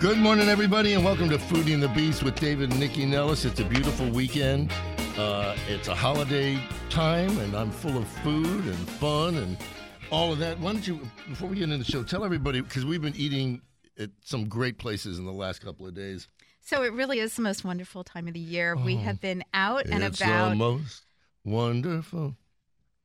Good morning, everybody, and welcome to Foodie and the Beast with David and Nikki Nellis. It's a beautiful weekend. Uh, it's a holiday time, and I'm full of food and fun and all of that. Why don't you, before we get into the show, tell everybody, because we've been eating at some great places in the last couple of days. So it really is the most wonderful time of the year. we have been out and it's about. the most wonderful.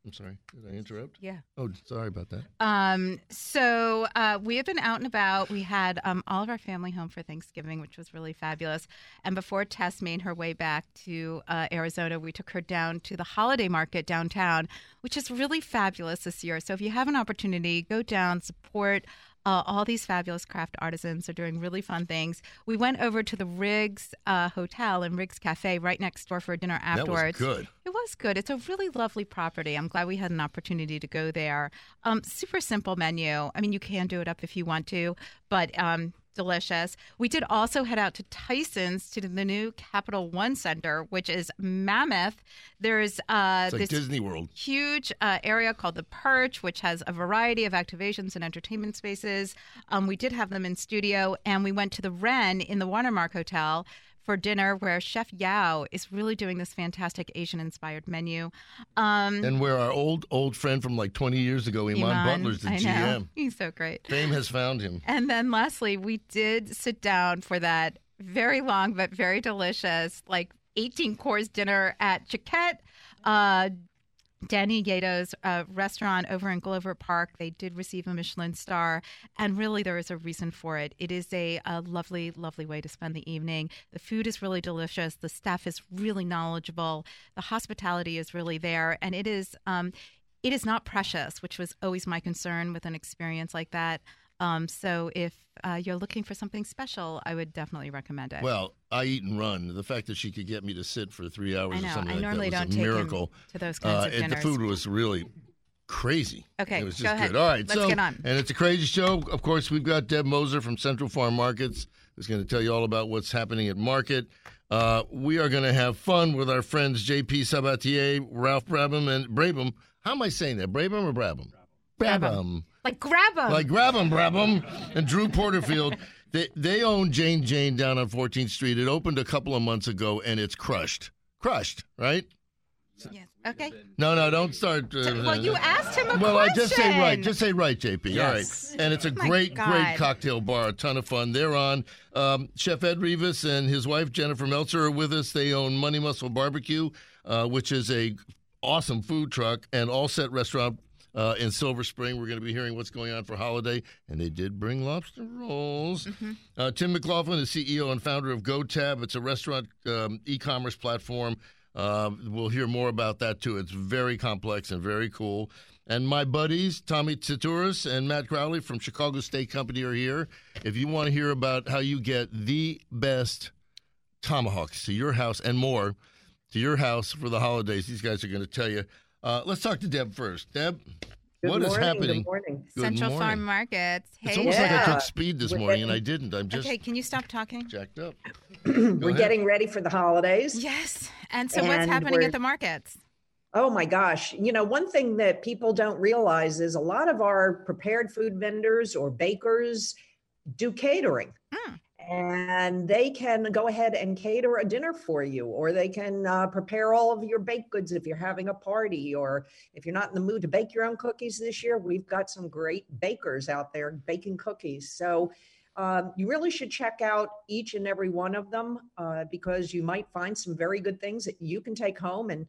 I'm sorry, did I interrupt? yeah. Oh, sorry about that. Um, so uh, we have been out and about. We had um, all of our family home for Thanksgiving, which was really fabulous. And before Tess made her way back to uh, Arizona, we took her down to the holiday market downtown, which is really fabulous this year. So if you have an opportunity, go down, support. Uh, all these fabulous craft artisans are doing really fun things. We went over to the Riggs uh, Hotel and Riggs Cafe right next door for dinner afterwards. That was good. It was good. It's a really lovely property. I'm glad we had an opportunity to go there. Um, super simple menu. I mean, you can do it up if you want to, but um, delicious. We did also head out to Tyson's to the new Capital One Center, which is mammoth. There's uh, like this Disney World. huge uh, area called the Perch, which has a variety of activations and entertainment spaces. Um, we did have them in studio, and we went to the Wren in the Watermark Hotel for dinner, where Chef Yao is really doing this fantastic Asian-inspired menu. Um, And where our old, old friend from like 20 years ago, Iman, Iman, Butler's the I know. GM. He's so great. Fame has found him. And then lastly, we did sit down for that very long but very delicious, like 18 course dinner at Xiquet. Uh, Danny Gato's uh, restaurant over in Glover Park. They did receive a Michelin star, and really there is a reason for it. It is a, a lovely, lovely way to spend the evening. The food is really delicious. The staff is really knowledgeable. The hospitality is really there, and it is um, it is not precious, which was always my concern with an experience like that. Um, so if uh, you're looking for something special, I would definitely recommend it. Well, I eat and run. The fact that she could get me to sit for three hours I know. or something I like normally that don't was a take him miracle. to those kinds Uh, of it- the food was really crazy. Okay, it was go ahead. good. All right, Let's so get on. and it's a crazy show. Of course, we've got Deb Moser from Central Farm Markets who's going to tell you all about what's happening at market. Uh, we are going to have fun with our friends JP Sabatier, Ralph Brabham, and Brabham. How am I saying that? Brabham or Brabham? Brabham. Like grab them. Like grab them, grab them. And Drew Porterfield, they they own Jane Jane down on 14th Street. It opened a couple of months ago, and it's crushed, crushed, right? yes. Okay. No, no, don't start. Uh, Well, you asked him a well, I just say right. Just say right, JP. All Yes. right. And it's a My great, God. great cocktail bar. A ton of fun. They're on. Um, Chef Ed Rivas and his wife Jennifer Meltzer are with us. They own Money Muscle Barbecue, uh, which is a awesome food truck and all set restaurant. Uh, in Silver Spring, we're going to be hearing what's going on for holiday, and they did bring lobster rolls. Uh, Tim McLaughlin is CEO and founder of GoTab. It's a restaurant um, e-commerce platform. Um, we'll hear more about that too. It's very complex and very cool. And my buddies, Tommy Tsouras and Matt Crowley from Chicago Steak Company, are here. If you want to hear about how you get the best tomahawks to your house and more to your house for the holidays, these guys are going to tell you. Uh, let's talk to Deb first. Deb, Good what is morning, happening? Good morning. Good Central morning. Farm Markets. Hey. It's almost like I took speed this We're morning, and I didn't. I'm just Okay, can you stop talking? jacked up. We're ahead. getting ready for the holidays. Yes. And so what's happening we're- at the markets? Oh my gosh. You know, one thing that people don't realize is a lot of our prepared food vendors or bakers do catering. Mm. And they can go ahead and cater a dinner for you, or they can uh, prepare all of your baked goods if you're having a party, or if you're not in the mood to bake your own cookies this year. We've got some great bakers out there baking cookies. So um, you really should check out each and every one of them uh, because you might find some very good things that you can take home and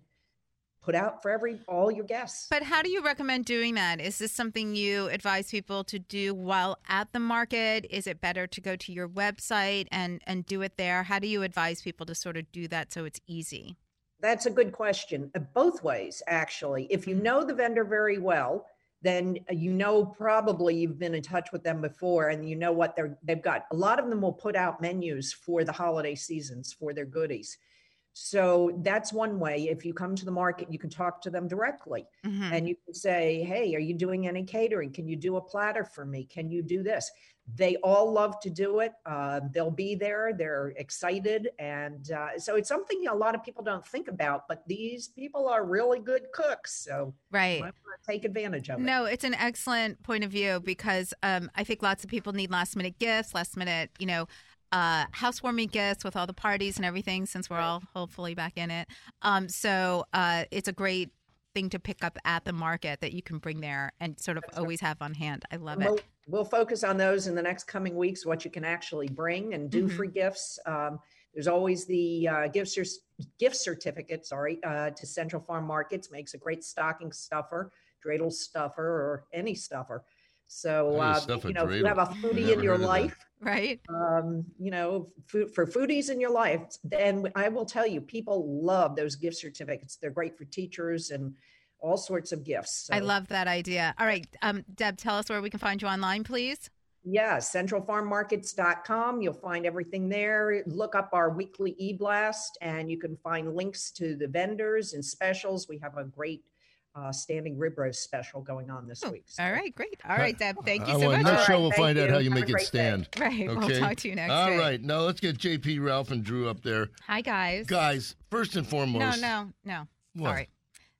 put out for every all your guests. But how do you recommend doing that? Is this something you advise people to do while at the market? Is it better to go to your website and and do it there? How do you advise people to sort of do that so it's easy? That's a good question. Uh, Both ways, actually. If you know the vendor very well, then you know probably you've been in touch with them before and you know what they're they've got. A lot of them will put out menus for the holiday seasons for their goodies. So that's one way. If you come to the market, you can talk to them directly Mhm. and you can say, Hey, are you doing any catering? Can you do a platter for me? Can you do this? They all love to do it. Uh, they'll be there. They're excited. And uh, so it's something a lot of people don't think about, but these people are really good cooks. So Right. you might want to take advantage of it. No, it's an excellent point of view because um, I think lots of people need last minute gifts, last minute, you know, uh, housewarming gifts with all the parties and everything since we're all hopefully back in it. Um, so uh, it's a great thing to pick up at the market that you can bring there and sort of always have on hand. I love We'll, it. we'll focus on those in the next coming weeks, what you can actually bring and do Mhm. for gifts. Um, there's always the uh, gift, cer- gift certificate, sorry, uh, to Central Farm Markets, makes a great stocking stuffer, dreidel stuffer, or any stuffer. So, How you uh, you know, if you have a foodie Never in your heard of that. life, Right? um, you know, food for foodies in your life, then I will tell you, people love those gift certificates. They're great for teachers and all sorts of gifts. I love that idea. All right. Um, Deb, tell us where we can find you online, please. Yeah, centralfarmmarkets.com. You'll find everything there. Look up our weekly e blast and you can find links to the vendors and specials. We have a great uh, standing rib roast special going on this Oh, week. So- all right. Great. All right, Deb. Thank you I so want- much. Next show, we'll thank find out how you Have make it great day. stand. Right. Okay. We'll talk to you next All week. right. Now let's get JP, Ralph, and Drew up there. Hi, guys. Guys, first and No, foremost. no, no. What? Sorry.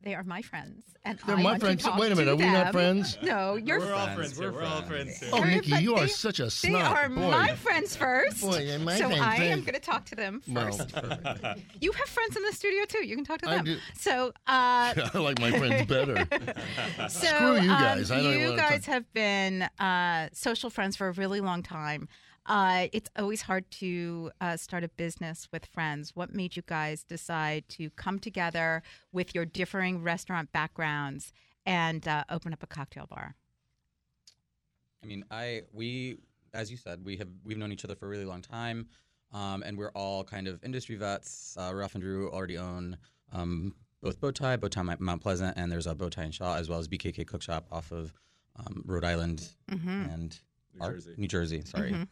They are my friends. And They're I my want to friends. talk Wait a minute. to Are we not friends? No, you're we're all friends. friends. here. We're all friends. here. Oh, Nikki, you are Everybody- such a They snot. are Boy. my friends first. Boy, yeah, my so friends, I am friends. going to talk to them Well, first. You have friends in the studio too. You can talk to I them. do. So, uh, I like my friends better. so Screw you guys. Um, I don't know. you wanna guys talk- have been uh, social friends for a really long time. Uh, it's always hard to uh, start a business with friends. What made you guys decide to come together with your differing restaurant backgrounds and uh, open up a cocktail bar? I mean, I we as you said, we have we've known each other for a really long time, um, and we're all kind of industry vets. Uh, Ralph and Drew already own um, both Bowtie, Bowtie Mount- Mount Pleasant, and there's a Bowtie in Shaw as well as BKK Cook Shop off of um, Rhode Island Mm-hmm. and New Ar- Jersey. New Jersey, sorry. Mhm.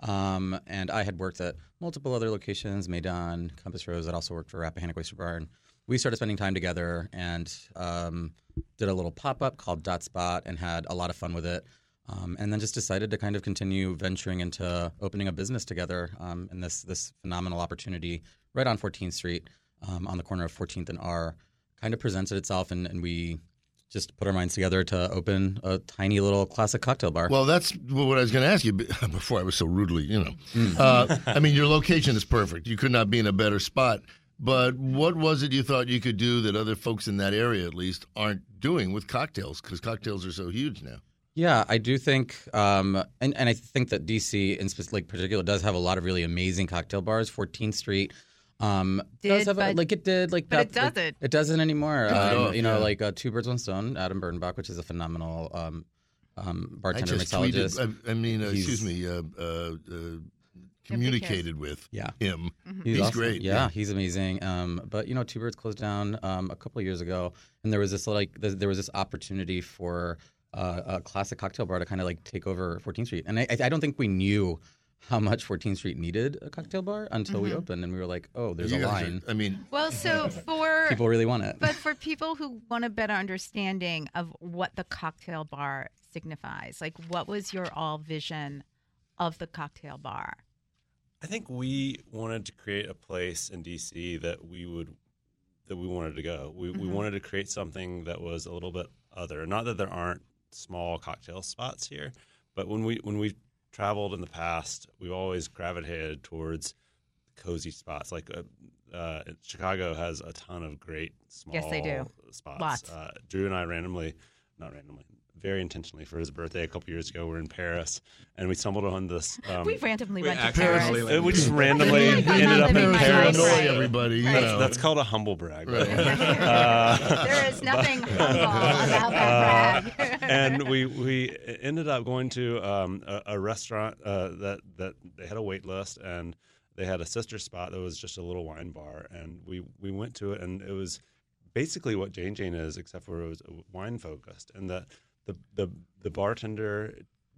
Um, and I had worked at multiple other locations, Maidan, Compass Rose. I'd also worked for Rappahannock Oyster Bar. And we started spending time together and um, did a little pop up called Dot Spot and had a lot of fun with it. Um, and then just decided to kind of continue venturing into opening a business together um, in this this phenomenal opportunity right on 14th Street um, on the corner of 14th and R kind of presented itself and, and we just put our minds together to open a tiny little classic cocktail bar. Well, that's what I was going to ask you before I was so rudely, you know. Mm. Uh, I mean, your location is perfect. You could not be in a better spot. But what was it you thought you could do that other folks in that area, at least, aren't doing with cocktails? Because cocktails are so huge now. Yeah, I do think, um, and and I think that DC in specific, like particular, does have a lot of really amazing cocktail bars. 14th Street um, does Did, have a, but- like it did like but it that- like, doesn't. it doesn't anymore. Um, enough, you know, yeah. like uh, Two Birds One Stone, Adam Bernbach, which is a phenomenal um, um, I bartender just mixologist. tweeted, I, I mean, uh, excuse me, uh, uh, uh, communicated with Yeah. him. He's, He's awesome. great, Yeah, yeah. he's amazing. Um, but you know, Two Birds closed down um, a couple of years ago, and there was this like th- there was this opportunity for uh, a classic cocktail bar to kind of like take over 14th Street, and I, I don't think we knew how much 14th Street needed a cocktail bar until we opened, and we were like, oh, there's You a guys are- line. I mean, Well, so for People really want it. but for people who want a better understanding of what the cocktail bar signifies, like what was your all vision of the cocktail bar? I think we wanted to create a place in DC that we would that we wanted to go. We we Mhm. wanted to create something that was a little bit other. Not that there aren't small cocktail spots here, but when we when we traveled in the past, we've always gravitated towards cozy spots. Like uh, uh, Chicago has a ton of great small Yes, they do. spots. Lots. Uh, Drew and I randomly, not randomly, very intentionally for his birthday a couple years ago, we're in Paris and we stumbled on this. Um, we randomly we went to actually Paris. uh, we just randomly ended up in Paris. annoy everybody. You Right. That's, know. that's called a humble brag. Right. Uh, there is nothing humble about that brag. and we we ended up going to um, a, a restaurant uh, that that they had a wait list and they had a sister spot that was just a little wine bar and we we went to it and it was basically what Jane Jane is except for it was wine focused and the the the the bartender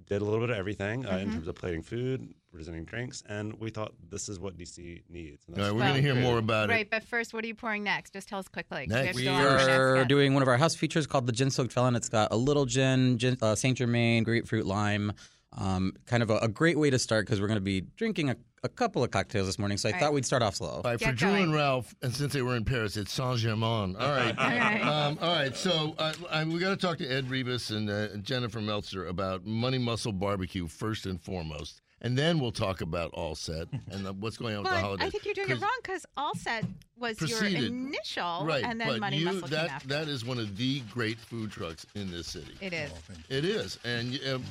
did a little bit of everything uh, Mm-hmm. in terms of plating food, presenting drinks, and we thought this is what DC needs. And All right, we're Well, going to hear more about Right, it. but first, what are you pouring next? Just tell us quickly. 'cause Next. have to We go on to the next are guest. doing one of our house features called the Gin Soaked Felon. It's got a little gin, gin uh, Saint Germain, grapefruit, lime. Um, kind of a, a great way to start because we're going to be drinking a, a couple of cocktails this morning. So I Right. thought we'd start off slow. All right, for Get Drew going. and Ralph, and since they were in Paris, it's Saint Germain. All right, All right. Um, all right. So uh, I, we got to talk to Ed Rivas and uh, Jennifer Meltzer about Money Muscle Barbecue first and foremost, and then we'll talk about All Set and uh, what's going on with the Well, holidays. I think you're doing it wrong because All Set was Preceded. your initial, Right, and then but Money you, Muscle that came after. that is one of the great food trucks in this city. It is. It is, and um,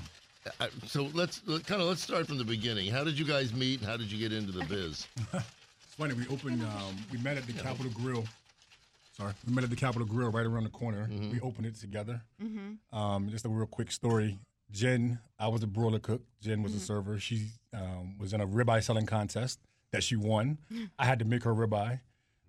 I, so let's kind of let's start from the beginning. How did you guys meet, and how did you get into the biz? It's funny. We opened. Um, we met at the Capital Grille. Sorry, we met at the Capital Grille right around the corner. We opened it together. Um, just a real quick story. Jen, I was a broiler cook. Jen was a server. She um, was in a ribeye selling contest that she won. I had to make her ribeye.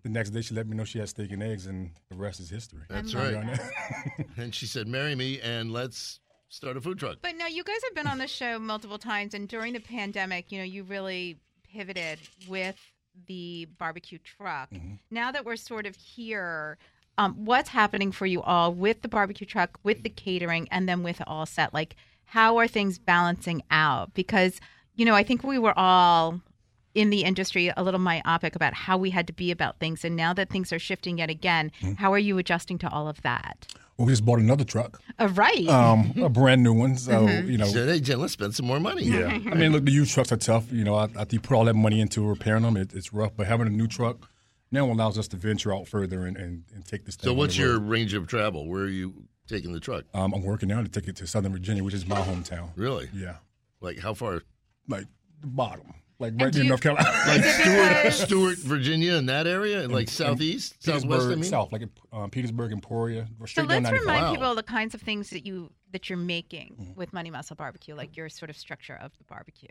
The next day, she let me know she had steak and eggs, and the rest is history. That's love right. And she said, "Marry me, and let's start a food truck." But no, you guys have been on the show multiple times, and during the pandemic, you know, you really pivoted with the barbecue truck. Mm-hmm. Now that we're sort of here, um, what's happening for you all with the barbecue truck, with the catering, and then with All Set? Like, how are things balancing out? Because you know, I think we were all in the industry a little myopic about how we had to be about things, and now that things are shifting yet again, Mm-hmm. how are you adjusting to all of that? Well, we just bought another truck, Uh, right. um, a brand new one. So you know, She said, "Hey, Jen, let's spend some more money." Yeah, I mean, look, the used trucks are tough. You know, I, I you put all that money into repairing them, it, it's rough. But having a new truck now allows us to venture out further and, and, and take this. Thing So, what's your range of travel? Where are you taking the truck? Um, I'm working now to take it to Southern Virginia, which is my hometown. Really? Yeah, Like how far? like the bottom, like right do near you- North Carolina. Like Stuart, Stuart, Virginia, in that area, and, like southeast, southwest. I Petersburg, mean, South, like um, Petersburg, Emporia, So straight down let's 95. remind Wow. people the kinds of things that you that you're making Mm-hmm. with Money Muscle Barbecue, like your sort of structure of the barbecue.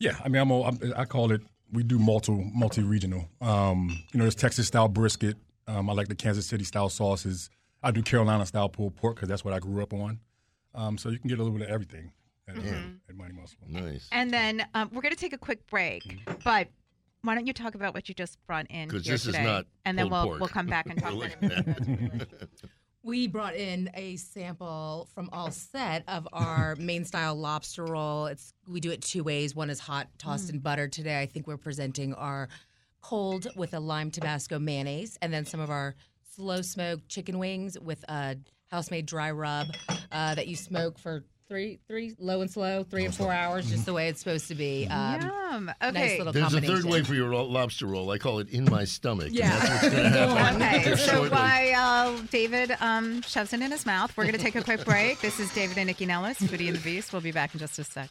Yeah, I mean, I'm, a, I'm I call it. We do multi multi regional. Um, you know, there's Texas style brisket. Um, I like the Kansas City style sauces. I do Carolina style pulled pork because that's what I grew up on. Um, so you can get a little bit of everything at, uh, at Mighty Muscle. nice. And then um, we're going to take a quick break, but why don't you talk about what you just brought in? 'Cause here this is today, not and then we'll pork. we'll come back and talk. About it. We brought in a sample from All Set of our Maine style lobster roll. It's we do it two ways. One is hot, tossed in butter. Today, I think we're presenting our cold with a lime Tabasco mayonnaise, and then some of our slow smoked chicken wings with a house made dry rub uh, that you smoke for three, three low and slow, three and four hours, just the way it's supposed to be. Um, Yum. Nice Okay. little There's a third combination. way for your ro- lobster roll. I call it in my stomach. and Yeah. that's what's going to happen Okay, here so shortly. while uh, David um, shoves it in his mouth, we're going to take a quick break. This is David and Nikki Nellis, Foodie and the Beast. We'll be back in just a sec.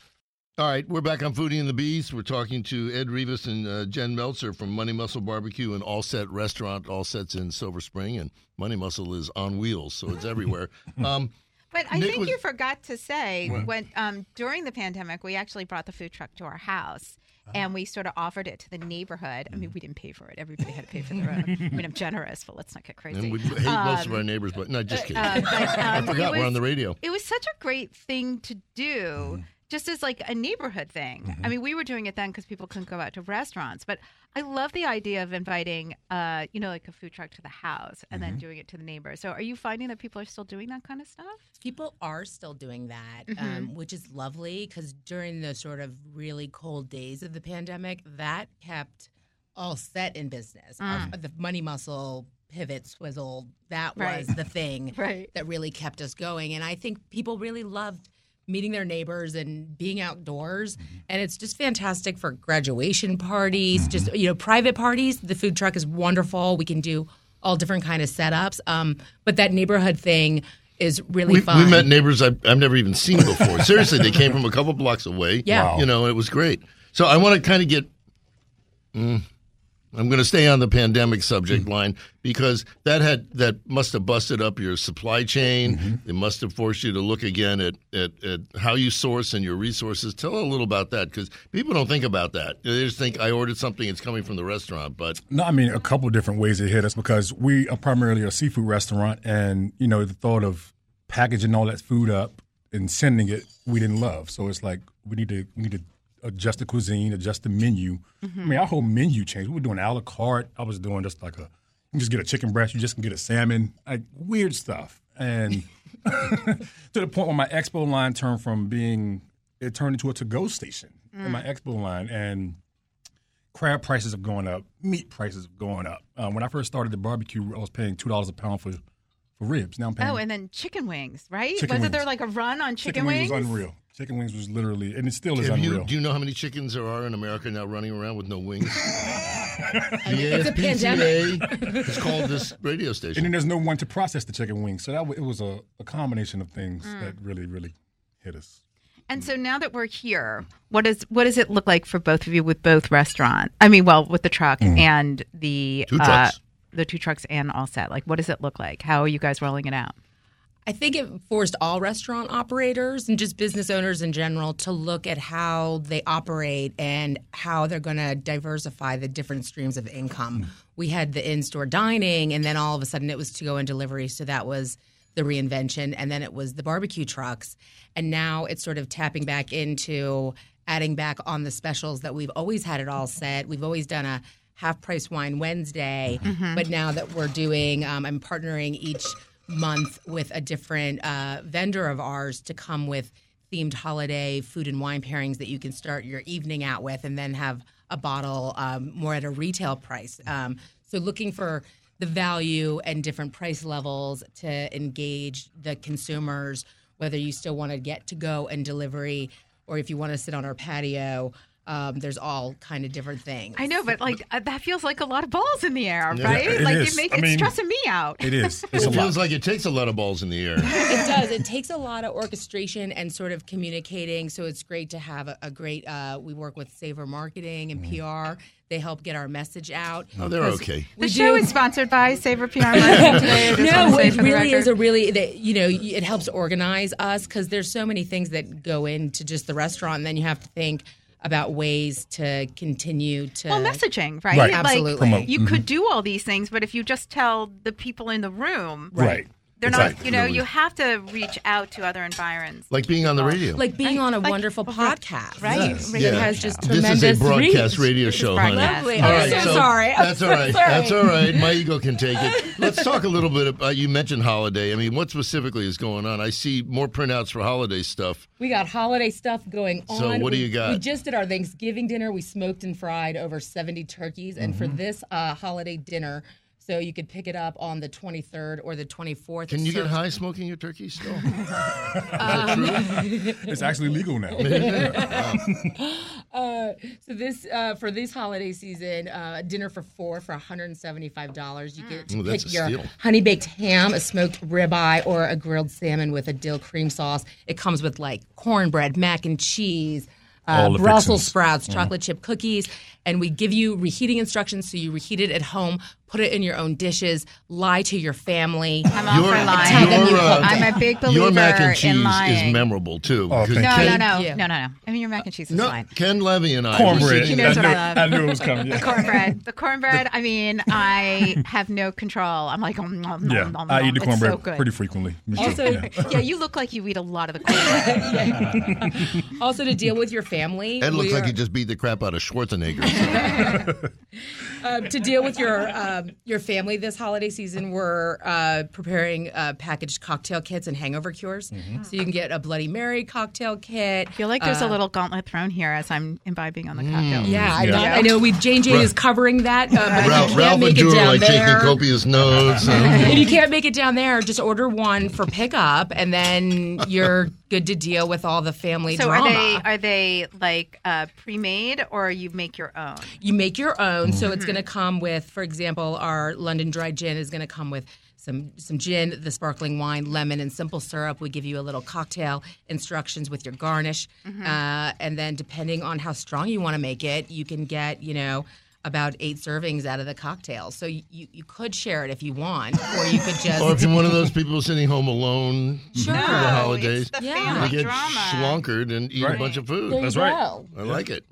All right, we're back on Foodie and the Beast. We're talking to Ed Rivas and uh, Jen Meltzer from Money Muscle Barbecue and All Set Restaurant. All Set's in Silver Spring, and Money Muscle is on wheels, so it's everywhere. Um, But I Nick think was- you forgot to say when um, during the pandemic, we actually brought the food truck to our house. And we sort of offered it to the neighborhood. I mean, we didn't pay for it. Everybody had to pay for their own. I mean, I'm generous, but let's not get crazy. and we hate most of our neighbors, but no, just kidding. Uh, but, I um, forgot it we're on the radio. It was such a great thing to do, Mm-hmm. Just as like a neighborhood thing. I mean, we were doing it then because people couldn't go out to restaurants. But I love the idea of inviting, uh, you know, like a food truck to the house and Mm-hmm. then doing it to the neighbors. So, are you finding that people are still doing that kind of stuff? People are still doing that, Mm-hmm. um, which is lovely because during the sort of really cold days of the pandemic, that kept all set in business. Mm. Our- the money muscle pivot swizzle, that Right. was the thing Right. that really kept us going. And I think people really loved meeting their neighbors and being outdoors. And it's just fantastic for graduation parties, just, you know, private parties. The food truck is wonderful. We can do all different kind of setups. Um, but that neighborhood thing is really We, fun. we met neighbors I've, I've never even seen before. Seriously, they came from a couple blocks away. Yeah. Wow. You know, it was great. So I want to kind of get. Mm, I'm going to stay on the pandemic subject mm-hmm. line because that had that must have busted up your supply chain. Mm-hmm. It must have forced you to look again at, at, at how you source and your resources. Tell a little about that because people don't think about that. They just think I ordered something; it's coming from the restaurant. But No, I mean a couple different ways it hit us because we are primarily a seafood restaurant, and you know the thought of packaging all that food up and sending it we didn't love. So it's like we need to we need to adjust the cuisine, adjust the menu. I mean, our whole menu changed. We were doing a la carte. I was doing just like a you just get a chicken breast, you just can get a salmon, like weird stuff. And to the point where my expo line turned from being it turned into a to-go station in my expo line and crab prices have gone up, meat prices have gone up. Um, when I first started the barbecue, I was paying two dollars a pound for for ribs. Now I'm paying Oh, and then chicken wings, right? Chicken was it wings. there like a run on chicken, chicken wings was unreal. Chicken wings was literally, and it still is Have you, unreal. do you know how many chickens there are in America now running around with no wings? It's a PCA has called this radio station. and then there's no one to process the chicken wings, so that w- it was a, a combination of things Mm. that really, really hit us. And so now that we're here, what does what does it look like for both of you with both restaurant? I mean, well, with the truck and the Two uh, trucks. the two trucks and all set. Like, what does it look like? How are you guys rolling it out? I think it forced all restaurant operators and just business owners in general to look at how they operate and how they're going to diversify the different streams of income. We had the in store dining, and then all of a sudden it was to go and delivery. So that was the reinvention. And then it was the barbecue trucks. And now it's sort of tapping back into adding back on the specials that we've always had it all set. We've always done a half price wine Wednesday, but now that we're doing, um, I'm partnering each month with a different uh, vendor of ours to come with themed holiday food and wine pairings that you can start your evening out with and then have a bottle um, more at a retail price. Um, so looking for the value and different price levels to engage the consumers, whether you still want to get to go and delivery or if you want to sit on our patio. Um, there's all kind of different things. I know, but like uh, that feels like a lot of balls in the air, Yeah, right? it like is. it makes I it's stressing me out. It is. It's a It lot. feels like it takes a lot of balls in the air. it does. It takes a lot of orchestration and sort of communicating. So it's great to have a, a great. Uh, we work with Savor Marketing and PR. They help get our message out. Oh, they're okay. The We show do. is sponsored by Savor PR Marketing today. I just wanna No, say it for really is a really that you know it helps organize us because there's so many things that go into just the restaurant. And then you have to think about ways to continue to well messaging, right? Right. Like, Absolutely. Promote. You could mm-hmm. do all these things, but if you just tell the people in the room, right. They're Exactly. not. You know, you have to reach out to other environs. Like being on the radio. like being Right. on a Like- wonderful podcast, Right. Yes. It Yeah. has just This is a broadcast reach. radio show, honey. Lovely. All I'm right, so sorry. I'm That's so all right. sorry. That's all right. My ego can take it. Let's talk a little bit about. You mentioned holiday. I mean, what specifically is going on? I see more printouts for holiday stuff. We got holiday stuff going on. So what do you got? We just did our Thanksgiving dinner. We smoked and fried over 70 turkeys. And Mm-hmm. for this uh, holiday dinner, so you could pick it up on the 23rd or the 24th. Can It you get high smoking your turkey still? It's actually legal now. Uh, so this uh, for this holiday season, uh, dinner for four for $175. You get to Ooh, pick your steal. honey baked ham, a smoked ribeye, or a grilled salmon with a dill cream sauce. It comes with like cornbread, mac and cheese. Uh, Brussels fixins. sprouts, chocolate chip cookies, and we give you reheating instructions so you reheat it at home, put it in your own dishes, lie to your family. I'm all Your- for lying. Tell them you your, uh, cooked I'm a big believer Your mac and cheese in is memorable too. Oh, 'Cause thank No, Ken, no, no, you. no, no, no. I mean, your mac and cheese is No, fine. Ken Levy and I. Cornbread. sitting- He knows I, what knew, I love. I knew it was coming. Yeah. cornbread. The cornbread. I mean, I have no control. I'm like, um, nom, nom, Yeah, nom, I eat the cornbread so pretty frequently. Me too. Also- yeah. Yeah, you look like you eat a lot of the cornbread. Also, to deal with your family, Ed looks we like are- he just beat the crap out of Schwarzenegger. uh, to deal with your um, your family this holiday season, we're uh, preparing uh, packaged cocktail kits and hangover cures. So you can get a Bloody Mary cocktail kit. I feel like there's a little gauntlet thrown here as I'm imbibing on the cocktail. Yeah, I, Yeah. know, I know. We Jane Jane is covering that. Uh, but Ralph, you can't Ralph make and it Drew are down like taking there. copious notes. and- If you can't make it down there, just order one for pickup, and then you're good to deal with all the family So drama. are they are they like uh, pre-made or you make your own? You make your own, so it's going to come with, for example, our London dry gin is going to come with some some gin, the sparkling wine, lemon, and simple syrup. We give you a little cocktail instructions with your garnish, uh, and then depending on how strong you want to make it, you can get you know about eight servings out of the cocktail. So you, you, you could share it if you want, or you could just or if you're one of those people sitting home alone Sure. for the No, holidays, the Yeah. you get drama. schlonkered and eat a bunch of food. There That's right. go. I like it.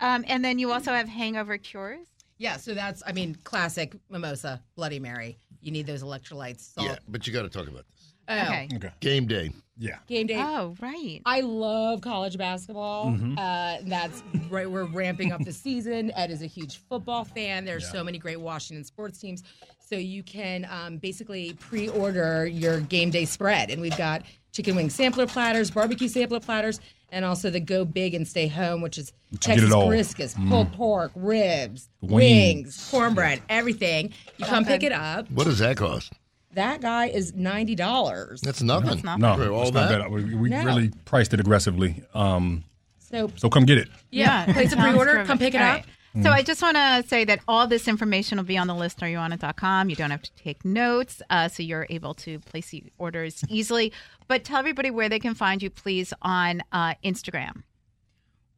Um, and then you also have hangover cures. Yeah, so that's I mean classic mimosa, Bloody Mary. You need those electrolytes, salt. Yeah, but you got to talk about this. Oh, Okay. Okay. Game day. Yeah. Game day. Oh, right. I love college basketball. Mm-hmm. Uh, that's right. We're ramping up the season. Ed is a huge football fan. There's Yeah. so many great Washington sports teams. So you can um, basically pre-order your game day spread, and we've got chicken wing sampler platters, barbecue sampler platters, and also the Go Big and Stay Home, which is get Texas it all. Mm. pulled pork, ribs, Wings. wings, cornbread, everything. You come pick it up. What does that cost? That guy is ninety dollars. That's nothing. That's nothing. No, For all it's not that? bad. We, we No. really priced it aggressively. Um, So so come get it. yeah, place a sounds pre-order. terrific. Come pick it All up. right. So I just want to say that all this information will be on the list listeneryouwanit.com. You don't have to take notes, uh, so you're able to place the orders easily. But tell everybody where they can find you, please, on uh, Instagram.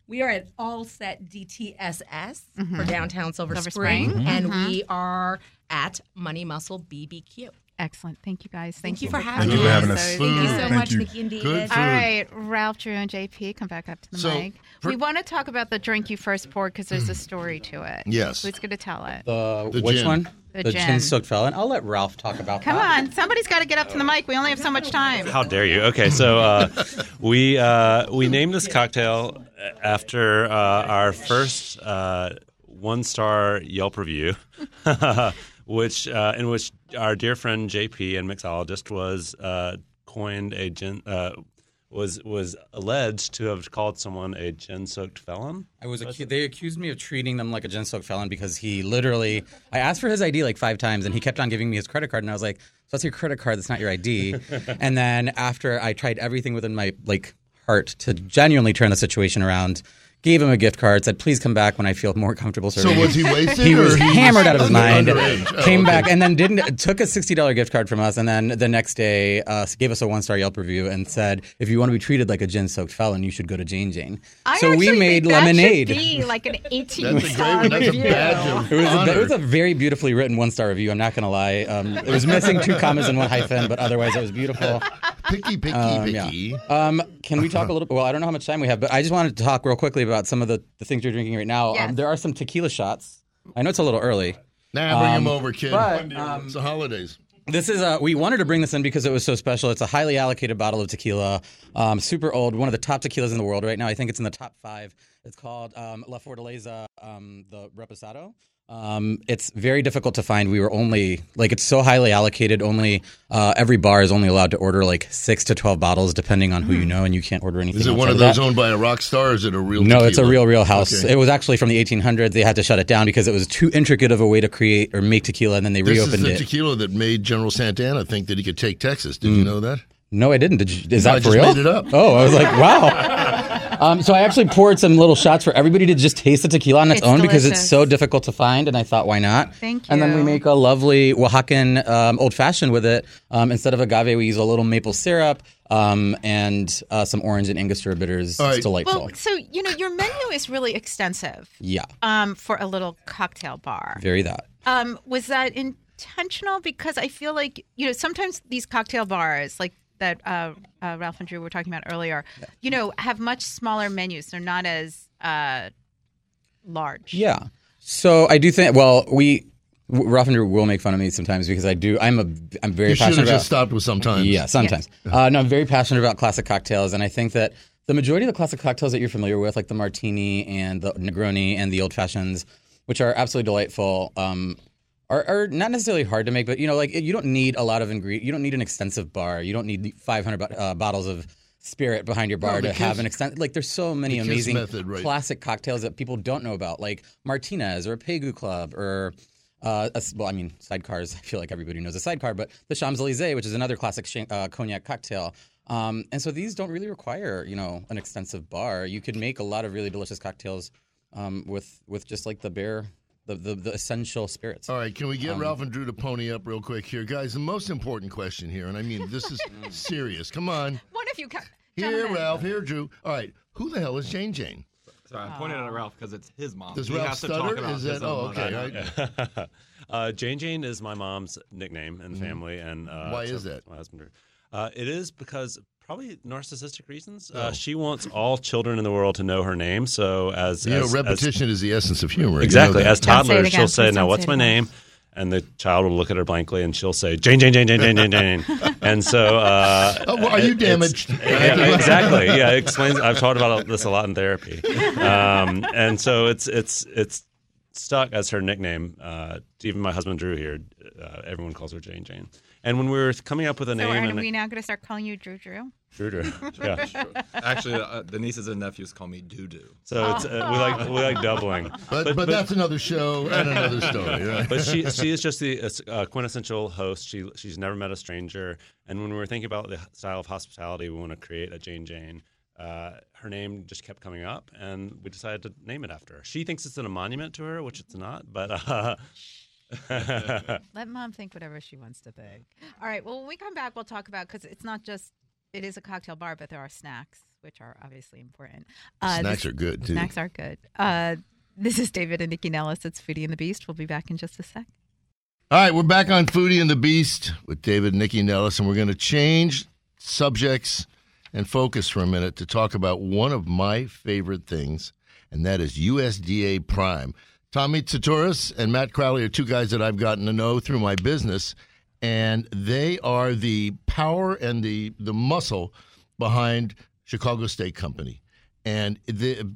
We are at All Set DTSS for downtown Silver, Silver Spring, Spring. and we are at Money Muscle BBQ. Excellent. Thank you, guys. Thank, Thank, you for so having Thank you for us. having us. So- Thank you so Thank much, you. Nikki and David. Good All Ralph, Drew, and JP, come back up to the So, mic. for- we want to talk about the drink you first poured because there's a story to it. Yes. Who's going to tell it? The, The which gin. one? The the gin. chin soaked felon. I'll let Ralph talk about Come that. Come on, somebody's got to get up to the mic. We only have so much time. How dare you? Okay, so uh, we uh, we named this cocktail after uh, our first uh, one star Yelp review, which uh, in which our dear friend JP and mixologist was uh, coined a gin. Uh, was was alleged to have called someone a gin soaked felon. I was acu- they accused me of treating them like a gin soaked felon because he literally I asked for his ID like five times and he kept on giving me his credit card and I was like, so that's your credit card, that's not your ID. and then after I tried everything within my like heart to genuinely turn the situation around, gave him a gift card, said please come back when I feel more comfortable serving. you." was he wasted? he or was hammered out of his mind. underage? Oh, came okay. back and then didn't took a sixty dollar gift card from us, and then the next day uh, gave us a one star Yelp review and said, if you want to be treated like a gin soaked felon, you should go to Jane Jane. I so we made think that lemonade. Should be like an 18 That's a great star one. That's a review. badge of It was, a, it was a very beautifully written one star review. I'm not going to lie. Um, it was missing two commas and one hyphen, but otherwise it was beautiful. Picky, picky, Um, yeah. picky. Um, can we talk a little? Bit? Well, I don't know how much time we have, but I just wanted to talk real quickly about some of the, the things you're drinking right now. Yes. Um, there are some tequila shots. I know it's a little early. Nah, bring him Um, over, kid. but, um, it's the holidays. This is uh we wanted to bring this in because it was so special. It's a highly allocated bottle of tequila, um, super old, one of the top tequilas in the world right now. I think it's in the top five. It's called um, La Fortaleza, um, the Reposado. Um, it's very difficult to find. We were only like it's so highly allocated. Only uh, every bar is only allowed to order like six to twelve bottles, depending on who you know, and you can't order anything. Is it one of that. those owned by a rock star, or is it a real? No, it's a real, real house. Okay. It was actually from the 1800s. They had to shut it down because it was too intricate of a way to create or make tequila, and then they This is reopened the it. tequila that made General Santa Anna think that he could take Texas. Did you know that? No, I didn't. Did you, is No, that I for just real? made it up. Oh, I was like, wow. um, so I actually poured some little shots for everybody to just taste the tequila on its, It's own because it's so difficult to find, and I thought, why not? Thank you. And then we make a lovely Oaxacan um, old fashioned with it. Um, instead of agave, we use a little maple syrup um, and uh, some orange and Angostura bitters. All right. It's delightful. Well, so you know your menu is really extensive yeah, um, for a little cocktail bar. very that. Um, was that intentional? Because I feel like you know sometimes these cocktail bars, like that uh, uh, Ralph and Drew were talking about earlier, you know, have much smaller menus. They're not as uh, large. Yeah. So I do think. Well, we Ralph and Drew will make fun of me sometimes because I do. I'm a. I'm very You should passionate have about. just stopped with sometimes. Yeah, sometimes. Uh, no, I'm very passionate about classic cocktails, and I think that the majority of the classic cocktails that you're familiar with, like the martini and the Negroni and the old fashions, which are absolutely delightful, um, are, are not necessarily hard to make. But you know, like you don't need a lot of ingredient. You don't need an extensive bar. You don't need 500 bo- uh, bottles of spirit behind your bar the to have an extent. Like there's so many amazing method, right. classic cocktails that people don't know about, like Martinez or a Pegu Club or. Uh, a well, I mean, sidecars. I feel like everybody knows a sidecar, but the Champs Elysees, which is another classic sh- uh, cognac cocktail. Um, and so these don't really require, you know, an extensive bar. You could make a lot of really delicious cocktails um, with with just like the bare, the the, the essential spirits. All right, can we Um, get Ralph and Drew to pony up real quick here, guys? The most important question here, and I mean this is serious. Come on, One of you, co- here, gentlemen. Ralph, here, Drew. All right, who the hell is Jane Jane? Sorry, I pointed at Ralph because it's his mom. Does he Ralph has to stutter? talk about Is that- oh, okay, mother. all right. uh, Jane Jane is my mom's nickname and family, and uh, Mm-hmm. Why is that? My husband. Uh, it is because probably narcissistic reasons. Oh. Uh, she wants all children in the world to know her name. So as You know, as, as- repetition is the essence of humor. You know exactly as Don't say it toddlers, she'll say, "Now, what's my name?" and the child will look at her blankly, and she'll say Jane, Jane, Jane, Jane, Jane, Jane, Jane. and so, uh, Oh, well, are you it's- damaged? yeah, exactly. Yeah, it explains. I've talked about this a lot in therapy, um, and so it's it's it's stuck as her nickname. Uh, even my husband Drew here, uh, everyone calls her Jane Jane. And when we were coming up with a So name, are we now going to start calling you Drew Drew? Drew Drew, yeah. Actually, uh, the nieces and nephews call me Doo Doo. So it's uh, we like we like doubling. But, but, that's another show and another story. Right? but she she is just the uh, quintessential host. She she's never met a stranger. And when we were thinking about the style of hospitality, we want to create a Jane Jane. Uh, her name just kept coming up, and we decided to name it after her. She thinks it's in a monument to her, which it's not. But uh, Let mom think whatever she wants to think. All right. Well, when we come back, we'll talk about because it's not just it is a cocktail bar, but there are snacks, which are obviously important. Uh, Snacks this- are good too. Snacks are good. Uh, this is David and Nikki Nellis. It's Foodie and the Beast. We'll be back in just a sec. All right, we're back on Foodie and the Beast with David and Nikki Nellis, and we're going to change subjects and focus for a minute to talk about one of my favorite things, and that is USDA Prime. Tommy Tsatouris and Matt Crowley are two guys that I've gotten to know through my business, and they are the power and the the muscle behind Chicago Steak Company. And the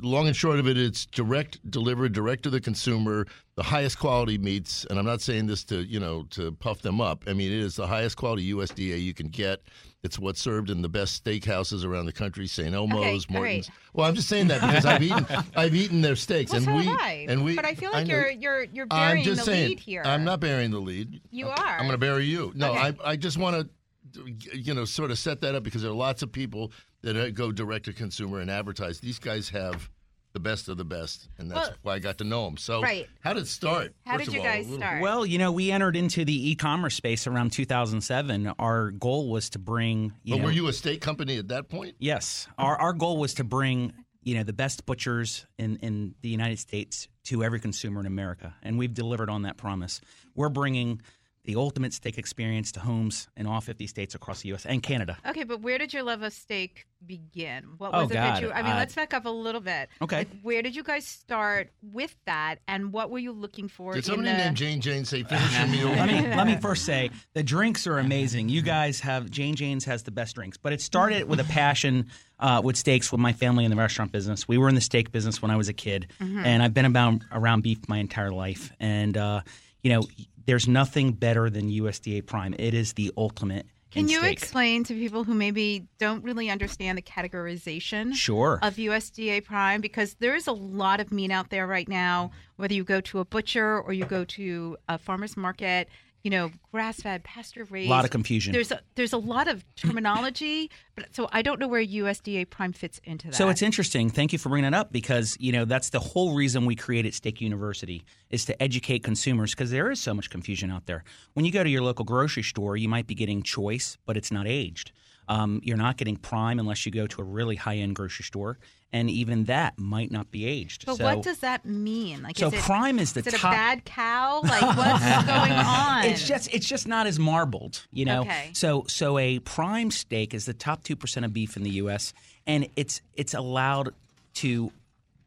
long and short of it, it's direct delivered, direct to the consumer, the highest quality meats. And I'm not saying this to you know to puff them up. I mean, it is the highest quality USDA you can get. It's what's served in the best steakhouses around the country, St. Elmo's, Okay, Morton's. right. Well, I'm just saying that because I've eaten I've eaten their steaks, Well, and so we I. and we. but I feel like know- you're you're you're I'm burying just the saying. lead here. I'm not burying the lead. You are. I'm going to bury you. No, Okay. I I just want to, you know, sort of set that up because there are lots of people that uh, go direct to consumer and advertise. These guys have the best of the best, and that's Well- why I got to know him. So, Right. how did it start? How First did you all, guys little- start? Well, you know, we entered into the e-commerce space around 2007. Our goal was to bring. You But know, were you a state company at that point? Yes, our our goal was to bring you know the best butchers in in the United States to every consumer in America, and we've delivered on that promise. We're bringing the ultimate steak experience to homes in all 50 states across the U.S. and Canada. Okay, but where did your love of steak begin? What Oh, was it that you? I mean, uh, let's back up a little bit. Okay. Like, where did you guys start with that, and what were you looking for? Did in somebody the... named Jane Jane say finish your meal? let me let me first say the drinks are amazing. You guys have Jane Jane's has the best drinks, but it started with a passion uh, with steaks with my family in the restaurant business. We were in the steak business when I was a kid, and I've been about around beef my entire life. And uh, you know, there's nothing better than USDA Prime. It is the ultimate. Can you steak. explain to people who maybe don't really understand the categorization Sure. of USDA Prime? Because there is a lot of meat out there right now, whether you go to a butcher or you go to a farmer's market, you know, grass fed, pasture raised. A lot of confusion. There's a, there's a lot of terminology, but so I don't know where USDA Prime fits into that. So it's interesting. Thank you for bringing it up because you know that's the whole reason we created Steak University is to educate consumers because there is so much confusion out there. When you go to your local grocery store, you might be getting choice, but it's not aged. Um, you're not getting prime unless you go to a really high end grocery store, and even that might not be aged. But so, what does that mean? Like, so is it, prime is the top is it top. a bad cow? Like, what's going on? It's just it's just not as marbled, you know. Okay. So so a prime steak is the top two percent of beef in the U.S. and it's it's allowed to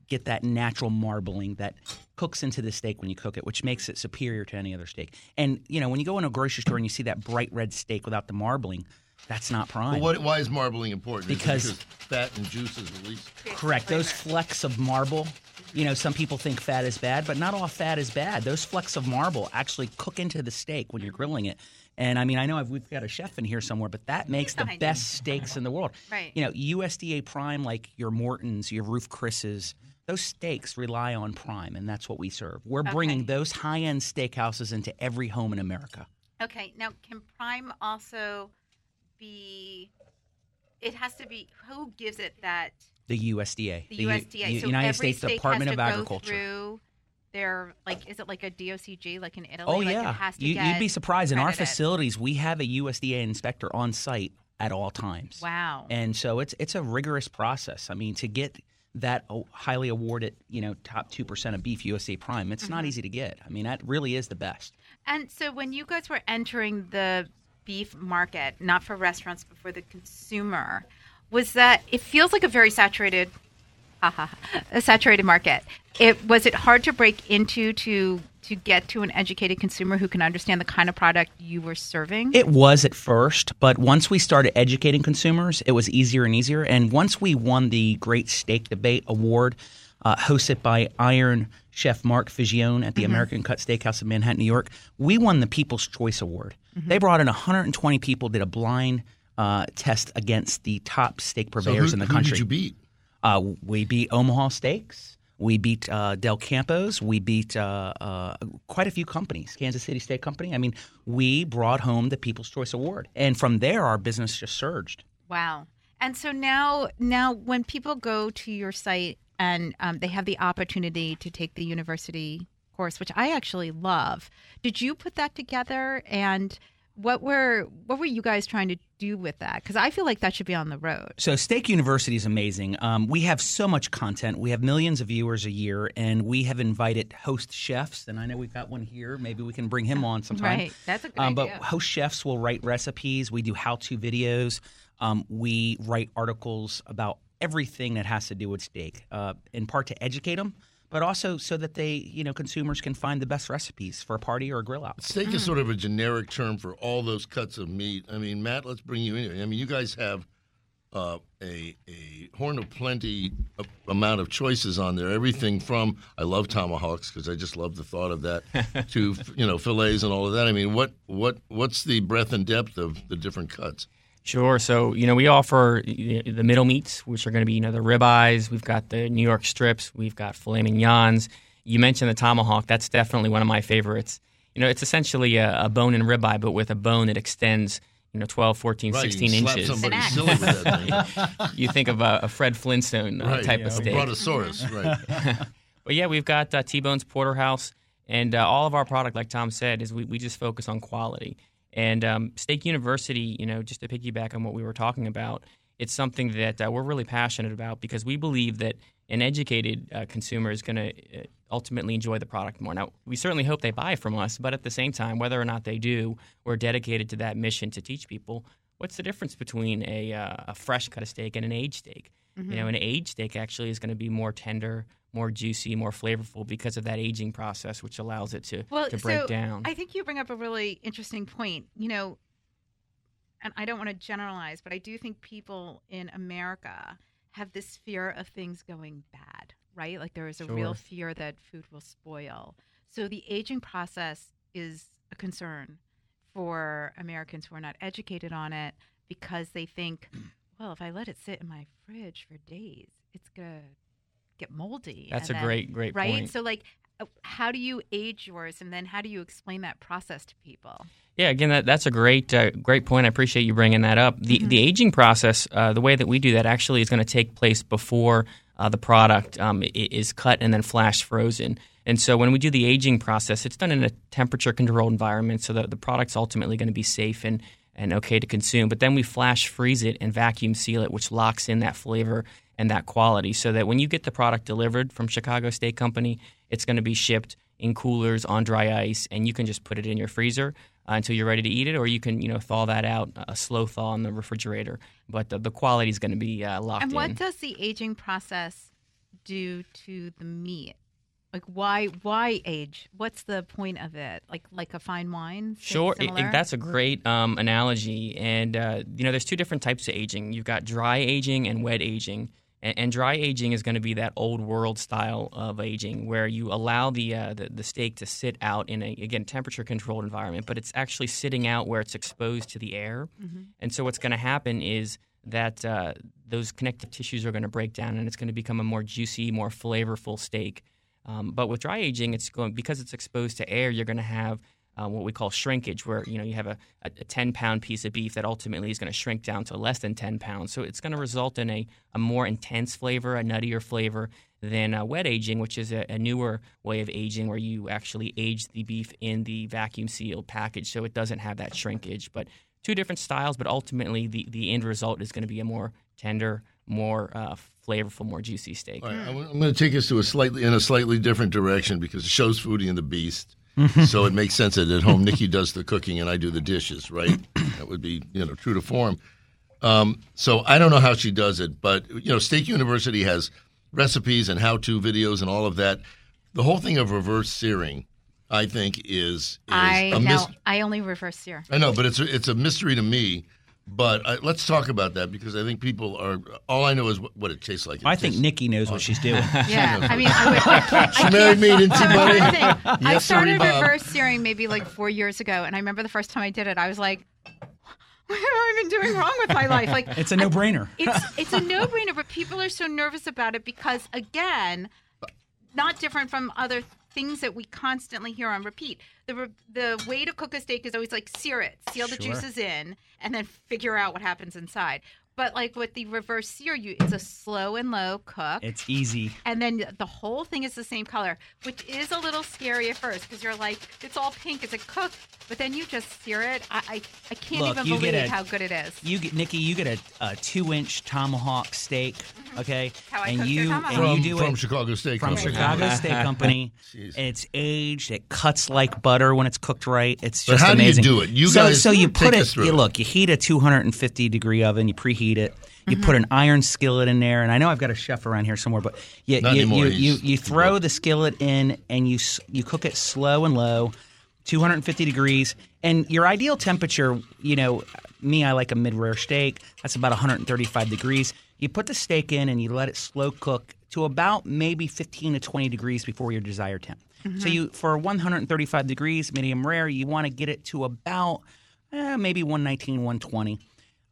get that natural marbling that cooks into the steak when you cook it, which makes it superior to any other steak. And you know when you go in a grocery store and you see that bright red steak without the marbling, that's not prime. But what, why is marbling important? Is Because- fat and juice is released. Correct. Those flecks of marble, you know, some people think fat is bad, but not all fat is bad. Those flecks of marble actually cook into the steak when you're grilling it. And I mean, I know I've, we've got a chef in here somewhere, but that makes the behind you. best steaks in the world. Right. You know, USDA prime, like your Mortons, your Ruth Chris's, those steaks rely on prime, and that's what we serve. We're bringing those high end steakhouses into every home in America. Okay, now can Prime also be? It has to be. Who gives it that? The USDA, The, U- USDA. U- so United States state Department has of to Agriculture. Their like, is it like a DOCG like in Italy? Oh like yeah, it has to you, would be surprised. In our facilities, we have a USDA inspector on site at all times. Wow. And so it's it's a rigorous process. I mean, to get that highly awarded, you know, top two percent of beef USA Prime, it's Mm-hmm. not easy to get. I mean, that really is the best. And so when you guys were entering the beef market, not for restaurants but for the consumer, was that it feels like a very saturated a saturated market. It was it hard to break into to to get to an educated consumer who can understand the kind of product you were serving? It was at first, but once we started educating consumers, it was easier and easier. And once we won the Great Steak Debate Award, uh, hosted by Iron Chef Marc Forgione at the American Cut Steakhouse in Manhattan, New York, we won the People's Choice Award. They brought in 120 people, did a blind uh, test against the top steak So purveyors who, in the country. who did you beat? Uh, we beat Omaha Steaks. We beat uh, Del Campos. We beat uh, uh, quite a few companies, Kansas City Steak Company. I mean, we brought home the People's Choice Award, and from there, our business just surged. Wow. And so now, now when people go to your site and um, they have the opportunity to take the university course, which I actually love, did you put that together? And what were what were you guys trying to do with that? Because I feel like that should be on the road. So, Steak University is amazing. Um, we have so much content. We have millions of viewers a year, and we have invited host chefs. And I know we've got one here. Maybe we can bring him on sometime. Right. That's a good Um, but host chefs will write recipes. We do how-to videos. Um, we write articles about everything that has to do with steak, uh, in part to educate them, but also so that they, you know, consumers can find the best recipes for a party or a grill out. Steak Mm. is sort of a generic term for all those cuts of meat. I mean, Matt, let's bring you in here. I mean, you guys have uh, a a horn of plenty a- amount of choices on there. Everything from I love tomahawks because I just love the thought of that to you know fillets and all of that. I mean, what what what's the breadth and depth of the different cuts? Sure. So, you know, we offer the middle meats, which are going to be, you know, the ribeyes. We've got the New York strips. We've got filet mignons. You mentioned the tomahawk. That's definitely one of my favorites. You know, it's essentially a, a bone and ribeye, but with a bone that extends, you know, 12, 14, Right, 16 can slap inches. somebody silly with that thing. You think of a, a Fred Flintstone uh, right, type yeah, of a steak. brontosaurus, right? But yeah, we've got uh, T-Bones Porterhouse, and uh, all of our product, like Tom said, is we, we just focus on quality. And um, Steak University, you know, just to piggyback on what we were talking about, it's something that uh, we're really passionate about because we believe that an educated uh, consumer is going to uh, ultimately enjoy the product more. Now, we certainly hope they buy from us, but at the same time, whether or not they do, we're dedicated to that mission to teach people what's the difference between a, uh, a fresh cut of steak and an aged steak. You know, an aged steak actually is going to be more tender, more juicy, more flavorful because of that aging process, which allows it to, Well, to break so down. I think you bring up a really interesting point. You know, and I don't want to generalize, but I do think people in America have this fear of things going bad, right? Like there is a real fear that food will spoil. So the aging process is a concern for Americans who are not educated on it because they think, well, if I let it sit in my fridge for days, it's going to get moldy. That's a then- great, great right? point. So like uh, how do you age yours and then how do you explain that process to people? Yeah, again, that, that's a great, uh, great point. I appreciate you bringing that up. The Mm-hmm. the aging process, uh, the way that we do that, actually is going to take place before uh, the product um, is cut and then flash frozen. And so when we do the aging process, it's done in a temperature controlled environment, so that the product's ultimately going to be safe and and okay to consume. But then we flash freeze it and vacuum seal it, which locks in that flavor and that quality, so that when you get the product delivered from Chicago Steak Company, it's going to be shipped in coolers on dry ice, and you can just put it in your freezer uh, until you're ready to eat it, or you can you know thaw that out, a slow thaw in the refrigerator. But the, the quality is going to be uh, locked And what in. does the aging process do to the meat? Like why why age? What's the point of it? Like like a fine wine? Sure, I- I- similar? that's a great um, analogy. And uh, you know, there's two different types of aging. You've got dry aging and wet aging. And, and dry aging is going to be that old world style of aging, where you allow the, uh, the the steak to sit out in a again temperature controlled environment, but it's actually sitting out where it's exposed to the air. And so what's going to happen is that uh, those connective tissues are going to break down, and it's going to become a more juicy, more flavorful steak. Um, but with dry aging, it's going because it's exposed to air. You're going to have uh, what we call shrinkage, where you know you have a, a, a 10 pound piece of beef that ultimately is going to shrink down to less than 10 pounds. So it's going to result in a, a more intense flavor, a nuttier flavor than uh, wet aging, which is a, a newer way of aging where you actually age the beef in the vacuum sealed package, so it doesn't have that shrinkage. But two different styles, but ultimately the, the end result is going to be a more tender, more uh, flavorful, more juicy steak. All right, I'm I'm going to take us to a slightly in a slightly different direction because the show's Foodie and the Beast, so it makes sense that at home Nycci does the cooking and I do the dishes, right? that would be you know true to form. Um, so I don't know how she does it, but you know, Steak University has recipes and how-to videos and all of that. The whole thing of reverse searing I think is, is I a know. mis- I only reverse sear. I know, but it's a, it's a mystery to me. But I, let's talk about that because I think people are. All I know is what, what it tastes like. It I think Nycci knows what she's doing. Yeah, I mean, I, would, I can't. She married me, didn't she, buddy? I, I started sirree, Bob. reverse searing maybe like four years ago, and I remember the first time I did it, I was like, "What have I been doing wrong with my life?" Like, It's a no-brainer. it's it's a no-brainer, but people are so nervous about it because, again, not different from other things that we constantly hear on repeat. The re- the way to cook a steak is always like sear it, seal the Sure. juices in, and then figure out what happens inside. But like with the reverse sear, you it's a slow and low cook. It's easy. and then the whole thing is the same color, which is a little scary at first because you're like, it's all pink, it's a cook, but then you just sear it. I I, I can't Look, even you believe get a- how good it is. You get Nycci, you get a, a two-inch tomahawk steak, okay, Mm-hmm. How I and cook your you tomahawk. and from, you do from it Chicago Steak from Company. Chicago Steak Company. Jeez. It's aged. It cuts like butter when it's cooked right. It's But just how do you amazing. do it? You so, guys so you put us it. through You it. look. You heat a 250 degree oven. You preheat it. You Mm-hmm. put an iron skillet in there, and I know I've got a chef around here somewhere, but you you, you, you, you throw the skillet in, and you you cook it slow and low, 250 degrees, and your ideal temperature. You know, me, I like a mid rare steak. That's about 135 degrees. You put the steak in, and you let it slow cook to about maybe 15 to 20 degrees before your desired temp. So you for 135 degrees, medium rare, you want to get it to about eh, maybe 119, 120.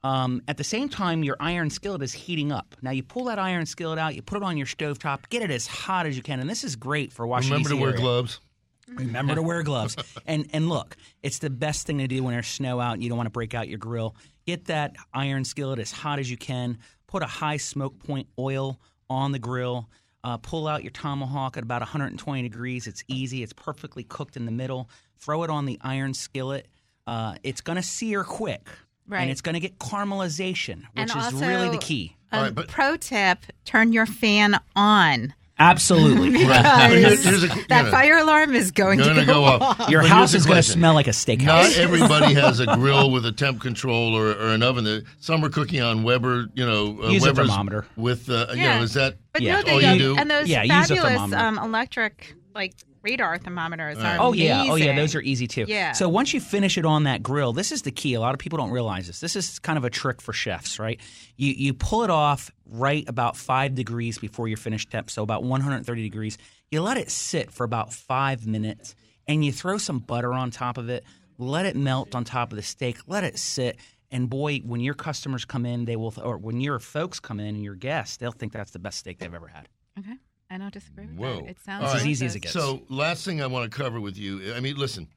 Um, at the same time, your iron skillet is heating up. Now you pull that iron skillet out, you put it on your stove top, get it as hot as you can, and this is great for washing. Remember to wear gloves. Remember to wear gloves. And and look, it's the best thing to do when there's snow out and you don't want to break out your grill. Get that iron skillet as hot as you can. Put a high smoke point oil on the grill. Uh, pull out your tomahawk at about 120 degrees. It's easy. It's perfectly cooked in the middle. Throw it on the iron skillet. Uh, it's going to sear quick. Right. And it's going to get caramelization, which And is also, really the key. A All right, but- pro tip: turn your fan on Absolutely. because Here's- here's a- that yeah. fire alarm is going Gonna go go up. off. Your But house is going to smell like a steakhouse. Not everybody has a grill with a temp control or, or an oven. There- Some are cooking on Weber, you know, uh, Use a thermometer. with, uh, you Yeah. know, is that But Yeah. no, they all you do? and those Yeah, use a fabulous um, electric like radar thermometers are Oh yeah, oh yeah, those are easy too. Yeah. So once you finish it on that grill, this is the key. A lot of people don't realize this. This is kind of a trick for chefs, right? You you pull it off right about five degrees before your finished temp, so about 130 degrees. You let it sit for about five minutes, and you throw some butter on top of it. Let it melt on top of the steak. Let it sit. And boy, when your customers come in, they will, or when your folks come in and your guests, they'll think that's the best steak they've ever had. Okay, I don't disagree with Whoa. that. It sounds All It's as easy as it gets. So, last thing I want to cover with you. I mean, listen,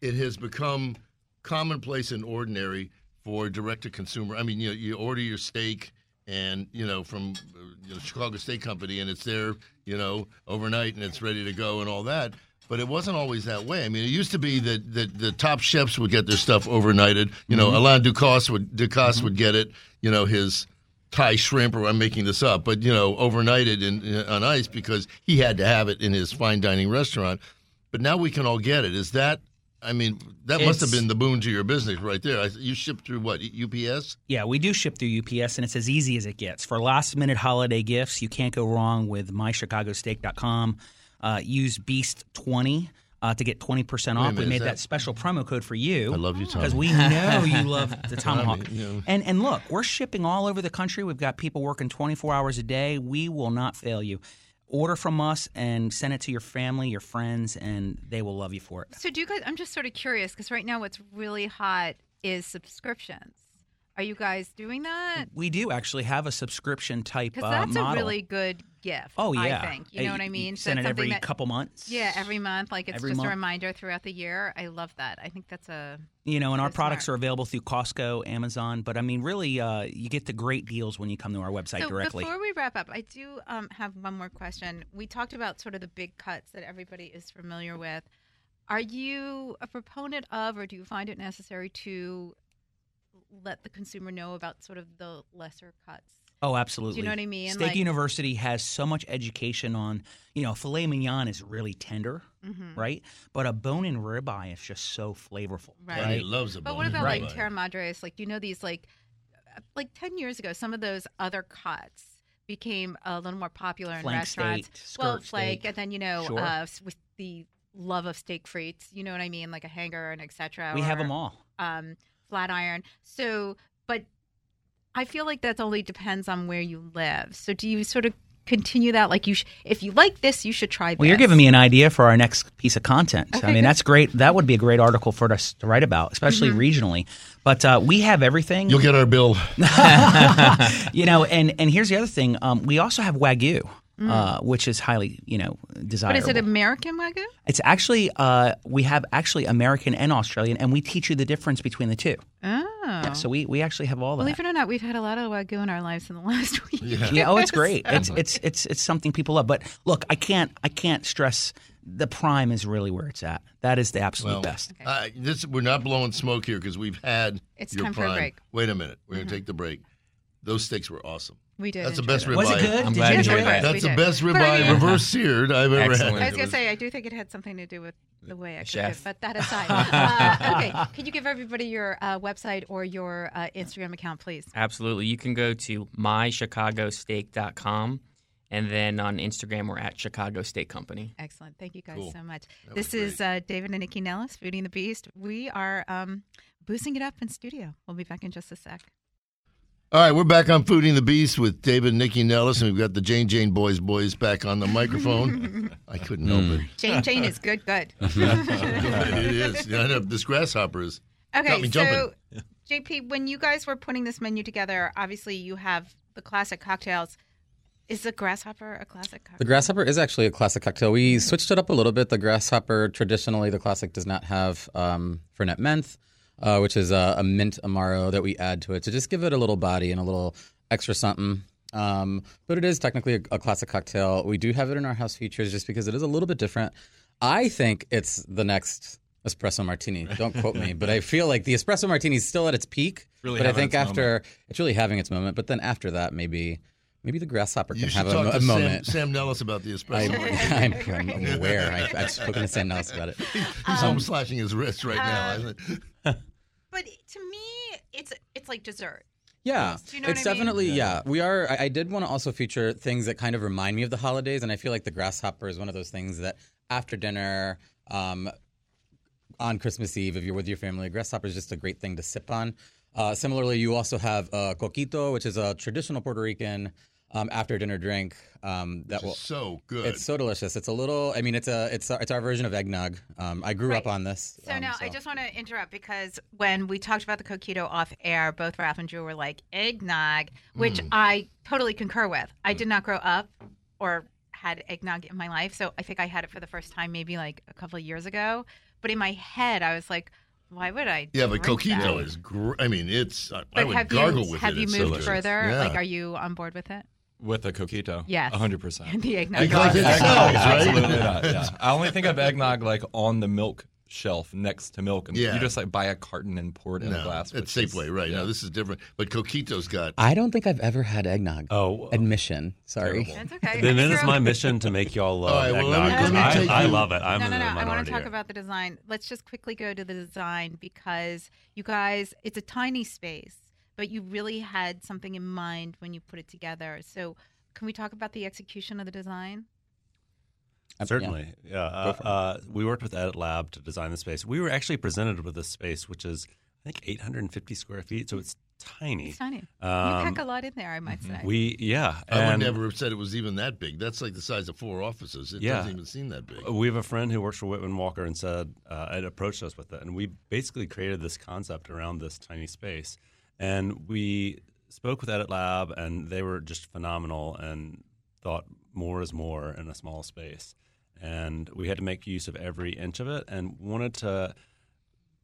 it has become commonplace and ordinary for direct to consumer. I mean, you know, you order your steak and you know from uh, you know, Chicago Steak Company, and it's there, you know, overnight, and it's ready to go, and all that. But it wasn't always that way. I mean, it used to be that, that the top chefs would get their stuff overnighted. You know, Alain Ducasse would Ducasse would get it. You know, his Thai shrimp, or I'm making this up, but you know, overnighted in, on ice because he had to have it in his fine dining restaurant. But now we can all get it. Is that? I mean, that must have been the boon to your business right there. I, you ship through what UPS? Yeah, we do ship through UPS, and it's as easy as it gets. For last minute holiday gifts, you can't go wrong with mychicagosteak.com. Uh, use Beast20 uh, to get 20% off. minute, we made that- that, special promo code for you. I love you, Tommy. Because we know you love the tomahawk. Tommy, you know. And, and look, we're shipping all over the country. We've got people working 24 hours a day. We will not fail you. Order from us and send it to your family, your friends, and they will love you for it. So do you guys? I'm just sort of curious because right now what's really hot is subscriptions. Are you guys doing that? We do actually have a subscription type Because uh, that's a really good gift. Oh yeah, I think you know what I mean. Send it's it every that- couple months. Yeah, every month. Like it's Every just month. a reminder throughout the year. I love that. I think that's a You know, and our products smart. are available through Costco, Amazon, but I mean, really, uh, you get the great deals when you come to our website so directly. before we wrap up, I do um, have one more question. We talked about sort of the big cuts that everybody is familiar with. Are you a proponent of, or do you find it necessary to let the consumer know about sort of the lesser cuts? oh, absolutely. Do you know what I mean? Steak Like- University has so much education on, you know, filet mignon is really tender, Mhm. right? But a bone-in ribeye is just so flavorful, Right. And he loves a But bone what about ribeye. like Terra Madres? Like you know these like uh, like ten years ago, some of those other cuts became a little more popular in Flank restaurants. steak, well, skirt flake, steak. and then you know Sure. uh, with the love of steak frites. You know what I mean, like a hanger and etc. We have them all. Um, flat iron. So, but I feel like that only depends on where you live. So, do you sort of continue that? Like, you, sh- if you like this, you should try. This. Well, you're giving me an idea for our next piece of content. Okay, I mean, good. that's great. That would be a great article for us to write about, especially Mm-hmm. regionally. But uh, we have everything. You'll get our bill. you know, and and here's the other thing. Um, we also have wagyu, uh, which is highly, you know, desirable. But is it American wagyu? It's actually uh, we have actually American and Australian, and we teach you the difference between the two. Oh. Yeah, so we, we actually have all Believe that. it or not, we've had a lot of wagyu in our lives in the last week. Yeah, oh, it's great. It's it's it's it's something people love. But look, I can't I can't stress the prime is really where it's at. That is the absolute Well, best. uh, this we're not blowing smoke here because we've had It's your time for a prime. break. Wait a minute, we're gonna take the break. Those steaks were awesome. We did. That's the best ribeye. Was it good? I'm Did glad you to enjoy hear that? that. That's the best But I ribeye mean- reverse seared I've ever Excellent. had. I was gonna say, I do think it had something to do with the way I cook Chef. it, but that aside, uh, okay. Can you give everybody your uh, website or your uh, Instagram account, please? Absolutely. You can go to mychicagosteak.com and then on Instagram we're at Chicago Steak Company. Excellent. Thank you guys Cool. so much. That This is uh, David and Nycci Nellis, Foodie and the Beast. We are um, boosting it up in studio. We'll be back in just a sec. All right, we're back on Foodie and the Beast with David and Nycci Nellis, and we've got the Jane Jane Boys boys back on the microphone. I couldn't help it. Jane Jane is good, good. it is. I know this grasshopper is. Got Okay, me so jumping. JP, when you guys were putting this menu together, obviously you have the classic cocktails. Is the grasshopper a classic cocktail? The cocktail? grasshopper is actually a classic cocktail. We switched it up a little bit. The grasshopper, traditionally, the classic does not have um, Fernet Menthe, uh, which is a, a mint amaro that we add to it to just give it a little body and a little extra something. Um, but it is technically a, a classic cocktail. We do have it in our house features just because it is a little bit different. I think it's the next espresso martini. Don't quote me, but I feel like the espresso martini is still at its peak. Really but I think after it's really having its moment. But then after that, maybe maybe the grasshopper can should have a, talk mo- to a Sam, moment. Sam Nellis about the espresso. I'm, I'm, I'm aware. I, I've spoken to Sam Nellis about it. He's home slashing his wrist right now. um, isn't it? But to me, it's it's like dessert. Yeah, Do you know it's what I mean? definitely yeah. We are. I, I did want to also feature things that kind of remind me of the holidays, and I feel like the grasshopper is one of those things that after dinner, um, on Christmas Eve, if you're with your family, a grasshopper is just a great thing to sip on. Uh, similarly, you also have uh, coquito, which is a traditional Puerto Rican um, after dinner drink um, that Which will. so good. It's so delicious. It's a little. I mean, it's a. It's a, it's our version of eggnog. Um, I grew up on this. So um, now I just want to interrupt because when we talked about the coquito off air, both Ralph and Drew were like eggnog, which Mm. I totally concur with. I did not grow up or had eggnog in my life, so I think I had it for the first time maybe like a couple of years ago. But in my head, I was like, why would I? yeah, but coquito that? is great. I mean, it's. I, I But would have gargle you with have it. you It's moved delicious. further? Yeah. Like, are you on board with it? With a coquito? Yes. 100%. The eggnog. Because it Eggnog, sells, right? Absolutely not. Yeah. I only think of eggnog like on the milk shelf next to milk, and Yeah. you just like buy a carton and pour it in no, a glass. it's which is- Safeway, right? yeah. No, this is different. But coquito's got. I don't think I've ever had eggnog. Oh, Admission. Sorry. Terrible. That's okay. then it Drew- my mission to make y'all love All right, well, let me- eggnog. 'cause let me take I, I love it. I'm no, no, no. I want to talk here. about the design. Let's just quickly go to the design because you guys, it's a tiny space, but you really had something in mind when you put it together. So, can we talk about the execution of the design? Certainly, yeah. Uh, uh, we worked with Edit Lab to design the space. We were actually presented with this space, which is I think 850 square feet, so it's tiny. It's tiny. you Um, pack a lot in there, I might say. we yeah, I would never have said it was even that big. That's like the size of four offices. It Yeah. doesn't even seem that big. we have a friend who works for Whitman Walker and said uh, and approached us with it, and we basically created this concept around this tiny space. And we spoke with Edit Lab, and they were just phenomenal and thought more is more in a small space. And we had to make use of every inch of it, and wanted to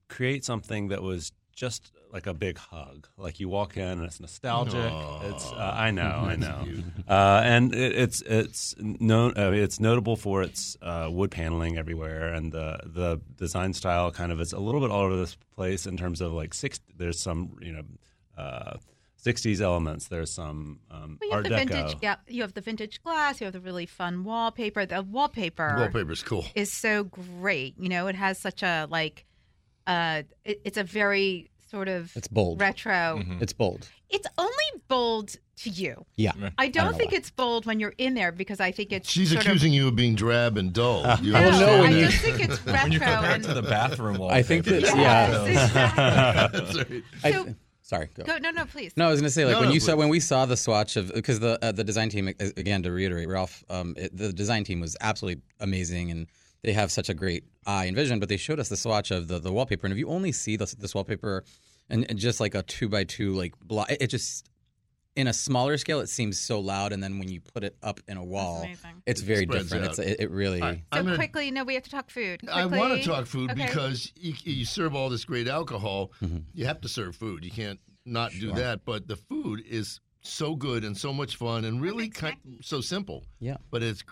create something that was just like a big hug. Like you walk in and it's nostalgic. It's uh, I know, I know, uh, and it, it's it's known uh, it's notable for its uh, wood paneling everywhere, and the the design style kind of is a little bit all over this place in terms of like six. There's some you know. Uh, 60s elements. There's some um, Well, you have Art the Deco. vintage, yeah. You have the vintage glass. You have the really fun wallpaper. The wallpaper, Wallpaper's cool. is so great. You know, it has such a like, uh, it, it's a very sort of It's bold. retro. It's bold. It's only bold to you. Yeah. I don't, know think why. it's bold when you're in there because I think it's She's sort accusing you of being drab and dull. You I don't know when I you- that? just think it's retro. When you compare it to the bathroom wall, I think that- yes, yeah. exactly. Right. I- So- sorry. Go. Go, no, no, please. No, I was gonna say like No, when no, you saw when we saw the swatch of because the uh, the design team again to reiterate Ralph um, it, the design team was absolutely amazing and they have such a great eye and vision but they showed us the swatch of the, the wallpaper and if you only see this, this wallpaper and, and just like a two by two like block it, it just in a smaller scale it seems so loud and then when you put it up in a wall amazing. it's very spreads different it's it, it really I- So I'm gonna- quickly, no, we have to talk food. I want to talk food Okay. because you, you serve all this great alcohol. Mm-hmm. You have to serve food. You can't not do that. But the food is so good and so much fun and really kind, so simple. Yeah. But it's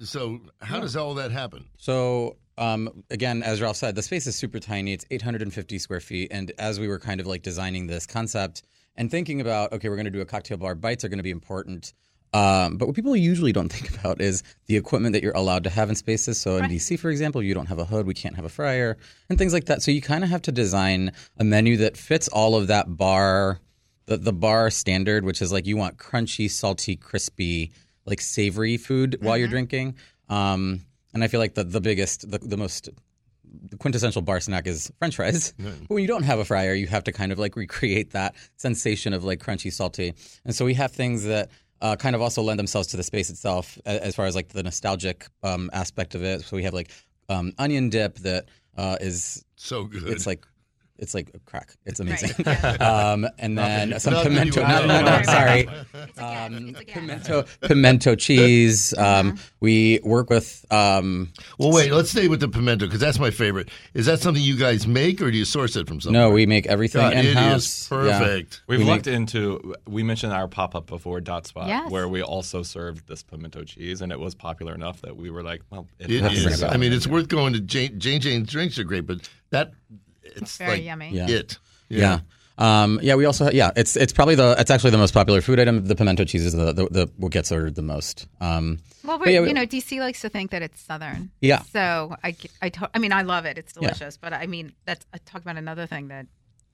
so. How does all that happen? So um, again, as Ralph said, the space is super tiny. It's 850 square feet, and as we were kind of like designing this concept and thinking about, okay, we're going to do a cocktail bar, bites are going to be important. Um, but what people usually don't think about is the equipment that you're allowed to have in spaces. So in DC, for example, you don't have a hood, we can't have a fryer, and things like that. So you kind of have to design a menu that fits all of that bar, the the bar standard, which is like you want crunchy, salty, crispy, like savory food while you're drinking. Um, and I feel like the the biggest, the, the most the quintessential bar snack is French fries. But when you don't have a fryer, you have to kind of like recreate that sensation of like crunchy, salty. And so we have things that uh, kind of also lend themselves to the space itself, as far as like the nostalgic um, aspect of it. So we have like um, onion dip that uh, is So good. it's like it's like crack. It's amazing. yeah. um, and then Nothing- some nothing pimento. No, no, no, sorry. It's a gas. Um, It's a gas. pimento, pimento cheese. Um, we work with. Um, well, wait. Let's stay with the pimento because that's my favorite. Is that something you guys make or do you source it from somewhere? no, we make everything God, in house. is perfect. We've We looked into. We mentioned our pop up before, Dot Spot, Yes. where we also served this pimento cheese, and it was popular enough that we were like, "Well, it It have to bring is. it back. I mean, it's worth going to Jane, Jane Jane's drinks are great, but that it's Very like yummy. Yeah. it. Yeah. Um, yeah, we also ha- yeah, it's it's probably the it's actually the most popular food item. The pimento cheese is the, the, the what gets ordered the most. Um, Well, we're, yeah, we- you know, DC likes to think that it's Southern. Yeah. So I, I, to- I mean, I love it. It's Yeah. delicious. But I mean, that's I talk about another thing that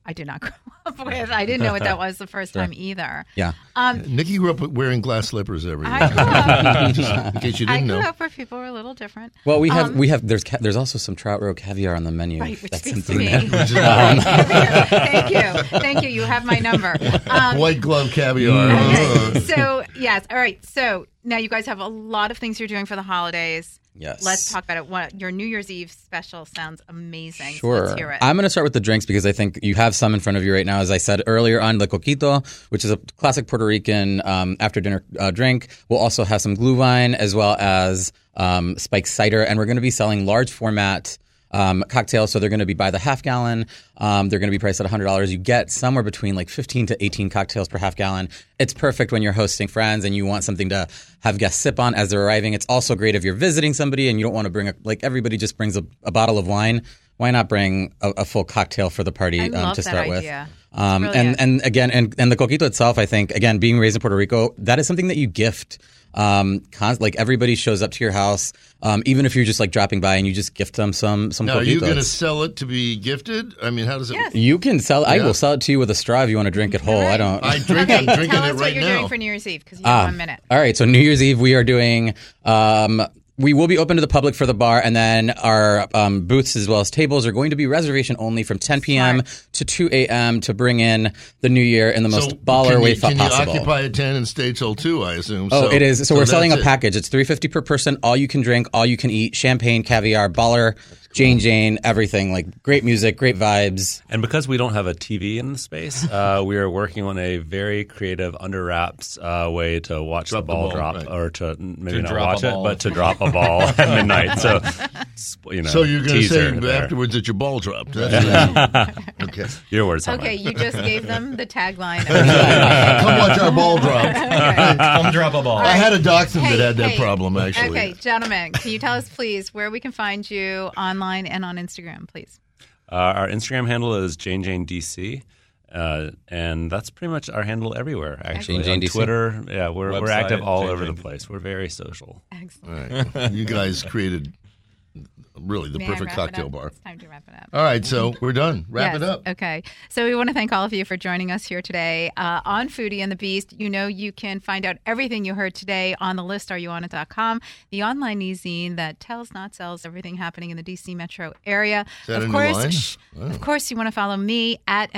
I did not grow up with. I didn't know what that was the first time either. yeah, Um, Nycci grew up wearing glass slippers every I day. grew up. Just in case you didn't I grew know. up where people were a little different. Well, we have Um, we have there's ca- there's also some trout roe caviar on the menu. Right, which that's speaks something me. that- Right, Thank you, thank you. You have my number. Um, White glove caviar. okay, so yes, all right. So now you guys have a lot of things you're doing for the holidays. Yes. Let's talk about it. What, your New Year's Eve special sounds amazing. Sure. let's hear it. I'm going to start with the drinks because I think you have some in front of you right now. As I said earlier on, the coquito, which is a classic Puerto Rican um, after dinner uh, drink. We'll also have some glühwein as well as um, spiked cider, and we're going to be selling large format. Um, cocktails, so they're going to be by the half gallon. Um, they're going to be priced at $100. You get somewhere between like 15 to 18 cocktails per half gallon. It's perfect when you're hosting friends and you want something to have guests sip on as they're arriving. It's also great if you're visiting somebody and you don't want to bring a, like everybody just brings a, a bottle of wine. Why not bring a, a full cocktail for the party um, to start idea. With? Um, and and again, and, and the coquito itself, I think, again, being raised in Puerto Rico, that is something that you gift. Um, con- like everybody shows up to your house, um, even if you're just like dropping by and you just gift them some some Now, are you coquitos. going to sell it to be gifted? I mean, how does it? Yes. You can sell. I will sell it to you with a straw if you want to drink it whole. I right. don't. I drink okay, it. I'm drinking tell it us what you're now. doing for New Year's Eve because you have Ah, one minute. All right. So New Year's Eve, we are doing. Um, we will be open to the public for the bar, and then our um, booths as well as tables are going to be reservation only from 10 p.m. to 2 a.m. to bring in the new year in the most so baller can way you, fa- can possible. you occupy a ten and stay till two? I assume. Oh, so, it is. So, we're selling a that's it. package. It's three fifty per person. All you can drink, all you can eat. Champagne, caviar, baller, Jane Jane, everything. Like great music, great vibes. And because we don't have a TV in the space, uh, we are working on a very creative under wraps uh, way to watch Drop the the ball, ball, drop, right. or to maybe To not drop watch it, but to drop a ball at midnight. So, you know, So you're going to say there. afterwards that your ball dropped. That's okay. Your words, Okay, you just gave them the tagline. Come watch our ball drop. Come drop a ball. I had a dachshund Hey, that had that problem actually. Okay, gentlemen, can you tell us, please, where we can find you online and on Instagram, please? Uh, our Instagram handle is Jane Jane DC. Uh, and that's pretty much our handle everywhere. Actually, Jane Jane on DC. Twitter, yeah, we're we're active all Jane over the place. We're very social. Excellent. All right. You guys created really the May perfect it cocktail bar. It's time to wrap it up. All right, so we're done. Wrap it up. Okay. So we want to thank all of you for joining us here today uh, on Foodie and the Beast. You know you can find out everything you heard today on the list, areyouonit.com, the online e-zine that tells, not sells, everything happening in the D.C. metro area. Is that of course, shh, Wow. of course, you want to follow me at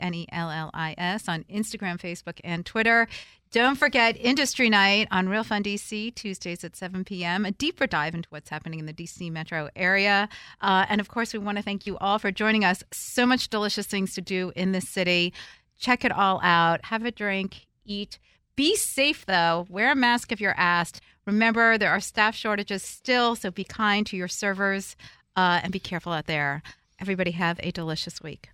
NYCCI-N-E-L-L-I-S on Instagram, Facebook, and Twitter. Don't forget Industry Night on Real Fun DC, Tuesdays at 7 p.m. A deeper dive into what's happening in the DC metro area. Uh, and of course, we want to thank you all for joining us. So much delicious things to do in this city. Check it all out. Have a drink, eat. Be safe, though. Wear a mask if you're asked. Remember, there are staff shortages still, so be kind to your servers uh, and be careful out there. Everybody, have a delicious week.